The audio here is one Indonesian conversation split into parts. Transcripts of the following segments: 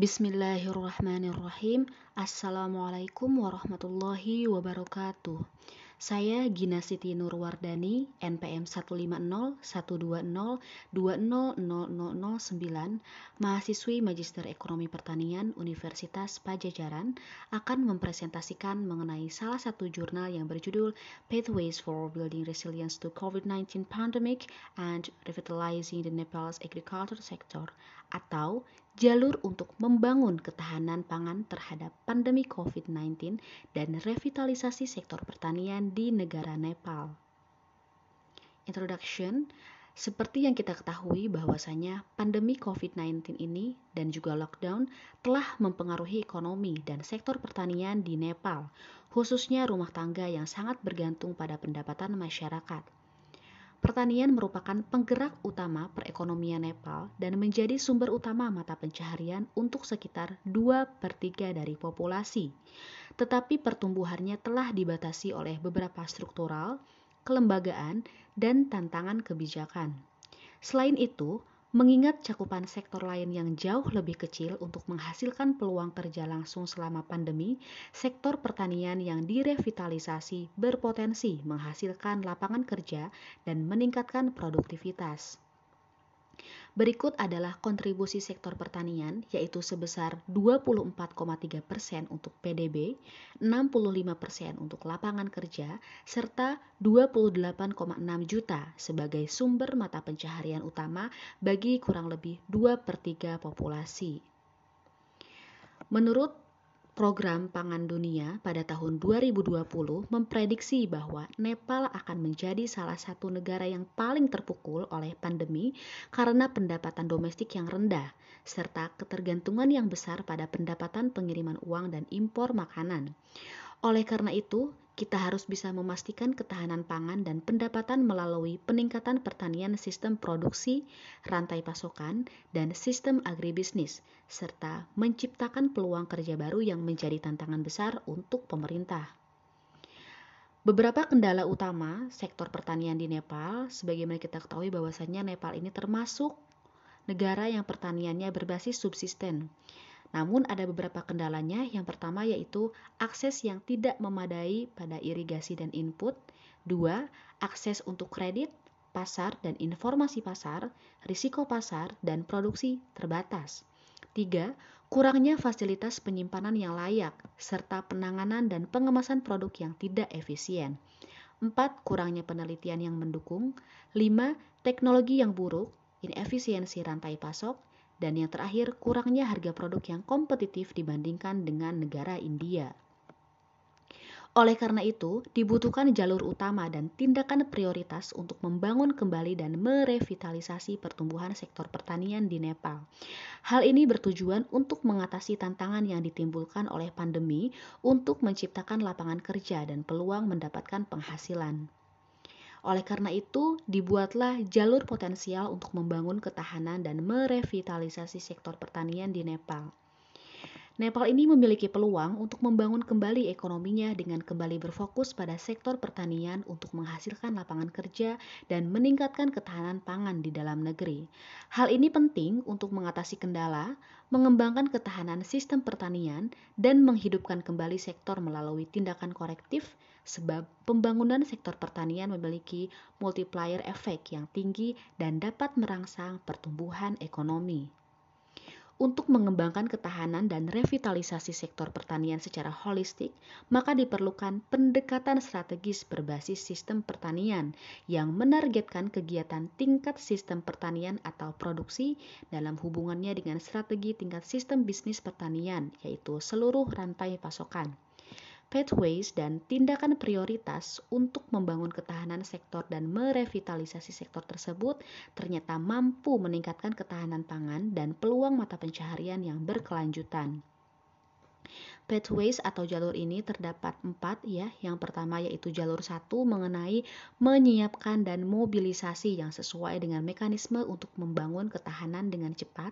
Bismillahirrahmanirrahim. Assalamualaikum warahmatullahi wabarakatuh. Saya Gina Siti Nurwardani, NPM 150-120-20009, mahasiswi Magister Ekonomi Pertanian Universitas Pajajaran, akan mempresentasikan mengenai salah satu jurnal yang berjudul Pathways for Building Resilience to COVID-19 Pandemic and Revitalizing the Nepal's Agriculture Sector atau jalur untuk membangun ketahanan pangan terhadap pandemi COVID-19 dan revitalisasi sektor pertanian di negara Nepal. Introduction seperti yang kita ketahui bahwasanya pandemi COVID-19 ini dan juga lockdown telah mempengaruhi ekonomi dan sektor pertanian di Nepal, khususnya rumah tangga yang sangat bergantung pada pendapatan masyarakat. Pertanian merupakan penggerak utama perekonomian Nepal dan menjadi sumber utama mata pencaharian untuk sekitar 2 per 3 dari populasi. Tetapi pertumbuhannya telah dibatasi oleh beberapa struktural, kelembagaan, dan tantangan kebijakan. Selain itu, Mengingat cakupan sektor lain yang jauh lebih kecil untuk menghasilkan peluang kerja langsung selama pandemi, sektor pertanian yang direvitalisasi berpotensi menghasilkan lapangan kerja dan meningkatkan produktivitas. Berikut adalah kontribusi sektor pertanian, yaitu sebesar 24,3 persen untuk PDB, 65 persen untuk lapangan kerja, serta 28,6 juta sebagai sumber mata pencaharian utama bagi kurang lebih 2 per 3 populasi. Menurut Program Pangan Dunia pada tahun 2020 memprediksi bahwa Nepal akan menjadi salah satu negara yang paling terpukul oleh pandemi karena pendapatan domestik yang rendah serta ketergantungan yang besar pada pendapatan pengiriman uang dan impor makanan. Oleh karena itu, kita harus bisa memastikan ketahanan pangan dan pendapatan melalui peningkatan pertanian sistem produksi, rantai pasokan, dan sistem agribisnis, serta menciptakan peluang kerja baru yang menjadi tantangan besar untuk pemerintah. Beberapa kendala utama sektor pertanian di Nepal, sebagaimana kita ketahui bahwasannya Nepal ini termasuk negara yang pertaniannya berbasis subsisten. Namun ada beberapa kendalanya. Yang pertama yaitu akses yang tidak memadai pada irigasi dan input. Dua, akses untuk kredit, pasar dan informasi pasar, risiko pasar, dan produksi terbatas. Tiga, kurangnya fasilitas penyimpanan yang layak, serta penanganan dan pengemasan produk yang tidak efisien. Empat, kurangnya penelitian yang mendukung. Lima, teknologi yang buruk, inefisiensi rantai pasok, dan yang terakhir, kurangnya harga produk yang kompetitif dibandingkan dengan negara India. Oleh karena itu, dibutuhkan jalur utama dan tindakan prioritas untuk membangun kembali dan merevitalisasi pertumbuhan sektor pertanian di Nepal. Hal ini bertujuan untuk mengatasi tantangan yang ditimbulkan oleh pandemi untuk menciptakan lapangan kerja dan peluang mendapatkan penghasilan. Oleh karena itu, dibuatlah jalur potensial untuk membangun ketahanan dan merevitalisasi sektor pertanian di Nepal. Nepal ini memiliki peluang untuk membangun kembali ekonominya dengan kembali berfokus pada sektor pertanian untuk menghasilkan lapangan kerja dan meningkatkan ketahanan pangan di dalam negeri. Hal ini penting untuk mengatasi kendala, mengembangkan ketahanan sistem pertanian, dan menghidupkan kembali sektor melalui tindakan korektif sebab pembangunan sektor pertanian memiliki multiplier efek yang tinggi dan dapat merangsang pertumbuhan ekonomi. Untuk mengembangkan ketahanan dan revitalisasi sektor pertanian secara holistik, maka diperlukan pendekatan strategis berbasis sistem pertanian yang menargetkan kegiatan tingkat sistem pertanian atau produksi dalam hubungannya dengan strategi tingkat sistem bisnis pertanian, yaitu seluruh rantai pasokan pathways dan tindakan prioritas untuk membangun ketahanan sektor dan merevitalisasi sektor tersebut ternyata mampu meningkatkan ketahanan pangan dan peluang mata pencaharian yang berkelanjutan. Pathways atau jalur ini terdapat empat ya. Yang pertama yaitu jalur satu mengenai menyiapkan dan mobilisasi yang sesuai dengan mekanisme untuk membangun ketahanan dengan cepat.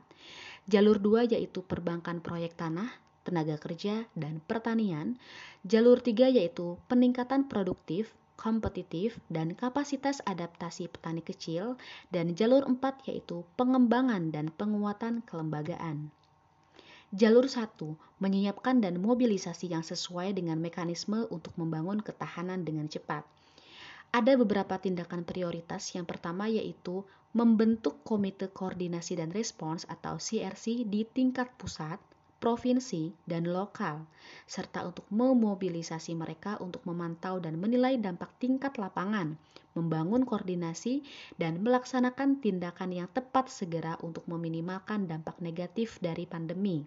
Jalur dua yaitu perbankan proyek tanah tenaga kerja, dan pertanian. Jalur tiga yaitu peningkatan produktif, kompetitif, dan kapasitas adaptasi petani kecil, dan jalur empat yaitu pengembangan dan penguatan kelembagaan. Jalur satu, menyiapkan dan mobilisasi yang sesuai dengan mekanisme untuk membangun ketahanan dengan cepat. Ada beberapa tindakan prioritas. Yang pertama yaitu membentuk Komite Koordinasi dan Respons atau CRC di tingkat pusat, provinsi, dan lokal, serta untuk memobilisasi mereka untuk memantau dan menilai dampak tingkat lapangan, membangun koordinasi, dan melaksanakan tindakan yang tepat segera untuk meminimalkan dampak negatif dari pandemi.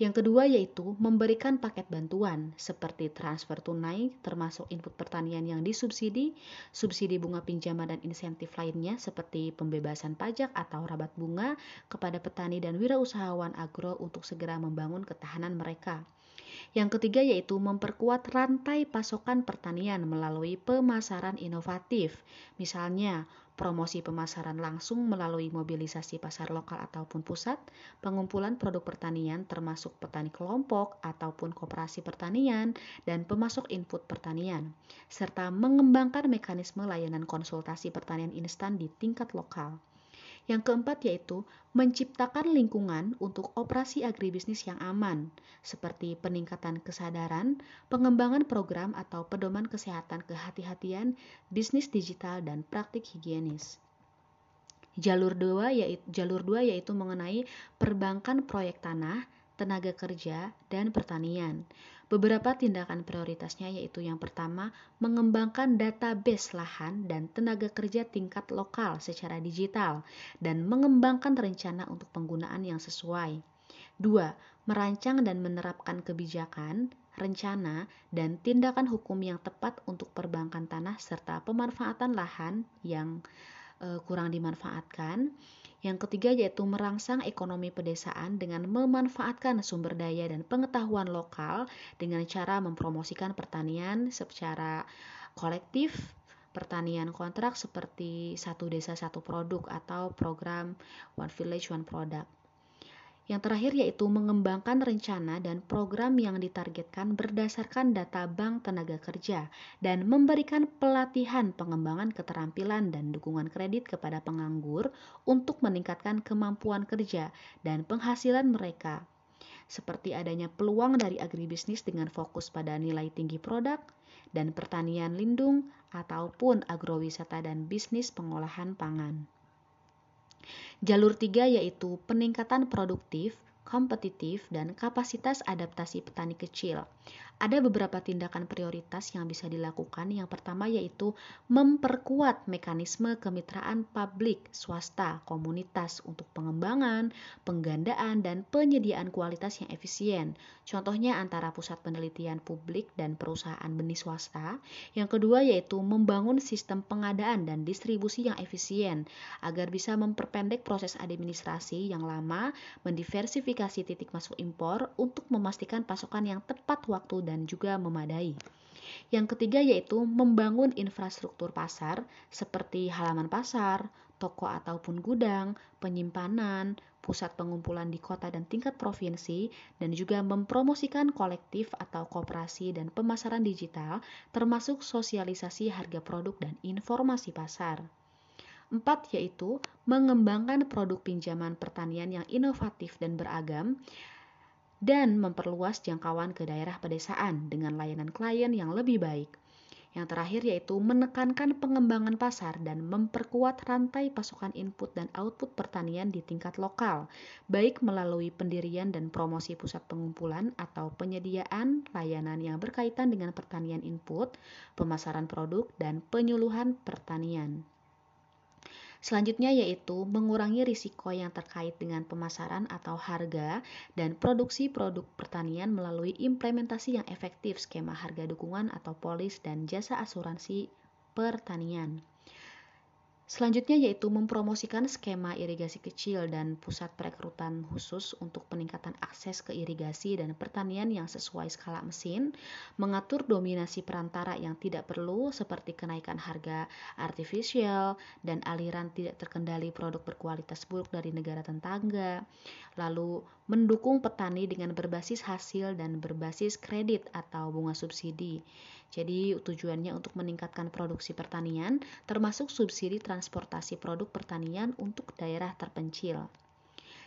Yang kedua yaitu memberikan paket bantuan seperti transfer tunai termasuk input pertanian yang disubsidi, subsidi bunga pinjaman dan insentif lainnya seperti pembebasan pajak atau rabat bunga kepada petani dan wirausahawan agro untuk segera membangun ketahanan mereka. Yang ketiga yaitu memperkuat rantai pasokan pertanian melalui pemasaran inovatif. Misalnya, promosi pemasaran langsung melalui mobilisasi pasar lokal ataupun pusat, pengumpulan produk pertanian termasuk petani kelompok ataupun koperasi pertanian, dan pemasok input pertanian, serta mengembangkan mekanisme layanan konsultasi pertanian instan di tingkat lokal. Yang keempat yaitu menciptakan lingkungan untuk operasi agribisnis yang aman, seperti peningkatan kesadaran, pengembangan program atau pedoman kesehatan kehati-hatian, bisnis digital, dan praktik higienis. Jalur dua yaitu jalur dua yaitu mengenai perbankan proyek tanah, tenaga kerja, dan pertanian. Beberapa tindakan prioritasnya yaitu yang pertama, mengembangkan database lahan dan tenaga kerja tingkat lokal secara digital dan mengembangkan rencana untuk penggunaan yang sesuai. Dua, merancang dan menerapkan kebijakan, rencana, dan tindakan hukum yang tepat untuk perbankan tanah serta pemanfaatan lahan yang uh, kurang dimanfaatkan. Yang ketiga yaitu merangsang ekonomi pedesaan dengan memanfaatkan sumber daya dan pengetahuan lokal dengan cara mempromosikan pertanian secara kolektif, pertanian kontrak seperti satu desa satu produk atau program One Village One Product. Yang terakhir yaitu mengembangkan rencana dan program yang ditargetkan berdasarkan data bank tenaga kerja dan memberikan pelatihan pengembangan keterampilan dan dukungan kredit kepada penganggur untuk meningkatkan kemampuan kerja dan penghasilan mereka. Seperti adanya peluang dari agribisnis dengan fokus pada nilai tinggi produk dan pertanian lindung ataupun agrowisata dan bisnis pengolahan pangan. Jalur tiga yaitu peningkatan produktif, kompetitif, dan kapasitas adaptasi petani kecil. Ada beberapa tindakan prioritas yang bisa dilakukan. Yang pertama yaitu memperkuat mekanisme kemitraan publik, swasta, komunitas untuk pengembangan, penggandaan, dan penyediaan kualitas yang efisien. Contohnya antara pusat penelitian publik dan perusahaan benih swasta. Yang kedua yaitu membangun sistem pengadaan dan distribusi yang efisien agar bisa memperpendek proses administrasi yang lama, mendiversifikasi titik masuk impor untuk memastikan pasokan yang tepat waktu dan juga memadai. Yang ketiga yaitu membangun infrastruktur pasar seperti halaman pasar, toko ataupun gudang, penyimpanan, pusat pengumpulan di kota dan tingkat provinsi, dan juga mempromosikan kolektif atau kooperasi dan pemasaran digital, termasuk sosialisasi harga produk dan informasi pasar. Empat yaitu mengembangkan produk pinjaman pertanian yang inovatif dan beragam dan memperluas jangkauan ke daerah pedesaan dengan layanan klien yang lebih baik. Yang terakhir yaitu menekankan pengembangan pasar dan memperkuat rantai pasokan input dan output pertanian di tingkat lokal, baik melalui pendirian dan promosi pusat pengumpulan atau penyediaan layanan yang berkaitan dengan pertanian input, pemasaran produk, dan penyuluhan pertanian. Selanjutnya yaitu mengurangi risiko yang terkait dengan pemasaran atau harga dan produksi produk pertanian melalui implementasi yang efektif skema harga dukungan atau polis dan jasa asuransi pertanian. Selanjutnya yaitu mempromosikan skema irigasi kecil dan pusat perekrutan khusus untuk peningkatan akses ke irigasi dan pertanian yang sesuai skala mesin, mengatur dominasi perantara yang tidak perlu seperti kenaikan harga artifisial dan aliran tidak terkendali produk berkualitas buruk dari negara tetangga, lalu mendukung petani dengan berbasis hasil dan berbasis kredit atau bunga subsidi jadi tujuannya untuk meningkatkan produksi pertanian termasuk subsidi transportasi produk pertanian untuk daerah terpencil.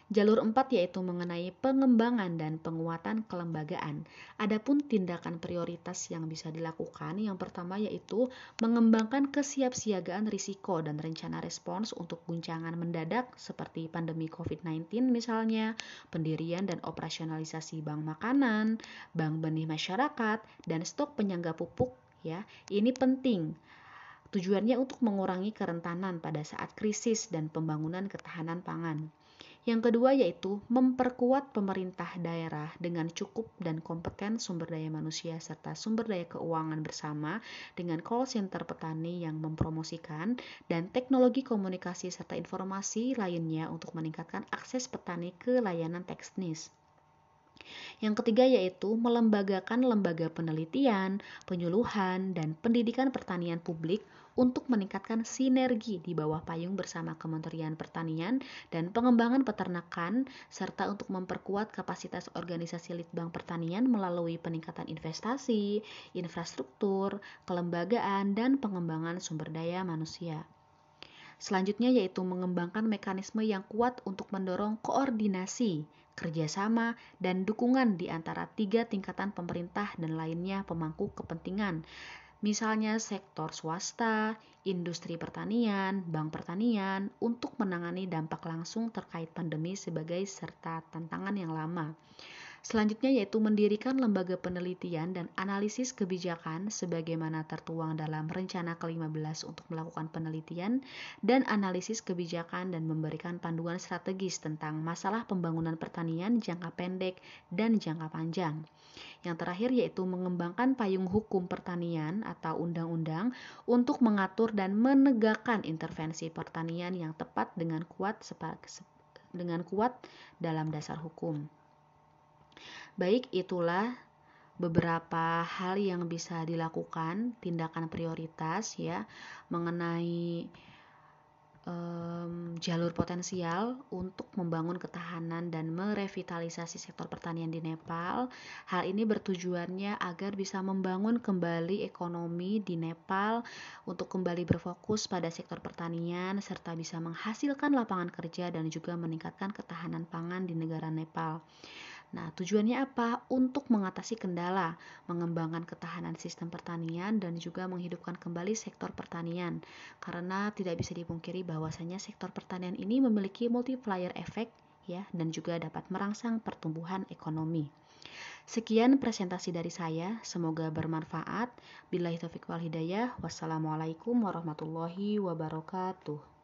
Jalur empat yaitu mengenai pengembangan dan penguatan kelembagaan. Adapun tindakan prioritas yang bisa dilakukan, yang pertama yaitu mengembangkan kesiapsiagaan risiko dan rencana respons untuk guncangan mendadak seperti pandemi COVID-19 misalnya, pendirian dan operasionalisasi bank makanan, bank benih masyarakat, dan stok penyangga pupuk ya. Ini penting Tujuannya untuk mengurangi kerentanan pada saat krisis dan pembangunan ketahanan pangan. Yang kedua yaitu memperkuat pemerintah daerah dengan cukup dan kompeten sumber daya manusia serta sumber daya keuangan bersama dengan call center petani yang mempromosikan dan teknologi komunikasi serta informasi lainnya untuk meningkatkan akses petani ke layanan teknis. Yang ketiga yaitu melembagakan lembaga penelitian, penyuluhan, dan pendidikan pertanian publik untuk meningkatkan sinergi di bawah payung bersama Kementerian Pertanian dan Pengembangan Peternakan serta untuk memperkuat kapasitas organisasi Litbang Pertanian melalui peningkatan investasi, infrastruktur, kelembagaan, dan pengembangan sumber daya manusia. Selanjutnya yaitu mengembangkan mekanisme yang kuat untuk mendorong koordinasi, kerjasama, dan dukungan di antara tiga tingkatan pemerintah dan lainnya pemangku kepentingan misalnya sektor swasta, industri pertanian, bank pertanian, untuk menangani dampak langsung terkait pandemi sebagai serta tantangan yang lama. Selanjutnya yaitu mendirikan lembaga penelitian dan analisis kebijakan sebagaimana tertuang dalam rencana ke-15 untuk melakukan penelitian dan analisis kebijakan dan memberikan panduan strategis tentang masalah pembangunan pertanian jangka pendek dan jangka panjang. Yang terakhir yaitu mengembangkan payung hukum pertanian atau undang-undang untuk mengatur dan menegakkan intervensi pertanian yang tepat dengan kuat dengan kuat dalam dasar hukum. Baik, itulah beberapa hal yang bisa dilakukan, tindakan prioritas ya mengenai um, jalur potensial untuk membangun ketahanan dan merevitalisasi sektor pertanian di Nepal. Hal ini bertujuannya agar bisa membangun kembali ekonomi di Nepal untuk kembali berfokus pada sektor pertanian serta bisa menghasilkan lapangan kerja dan juga meningkatkan ketahanan pangan di negara Nepal. Nah, tujuannya apa? Untuk mengatasi kendala, mengembangkan ketahanan sistem pertanian dan juga menghidupkan kembali sektor pertanian. Karena tidak bisa dipungkiri bahwasanya sektor pertanian ini memiliki multiplier effect ya dan juga dapat merangsang pertumbuhan ekonomi. Sekian presentasi dari saya, semoga bermanfaat. Bila taufik wal hidayah. Wassalamualaikum warahmatullahi wabarakatuh.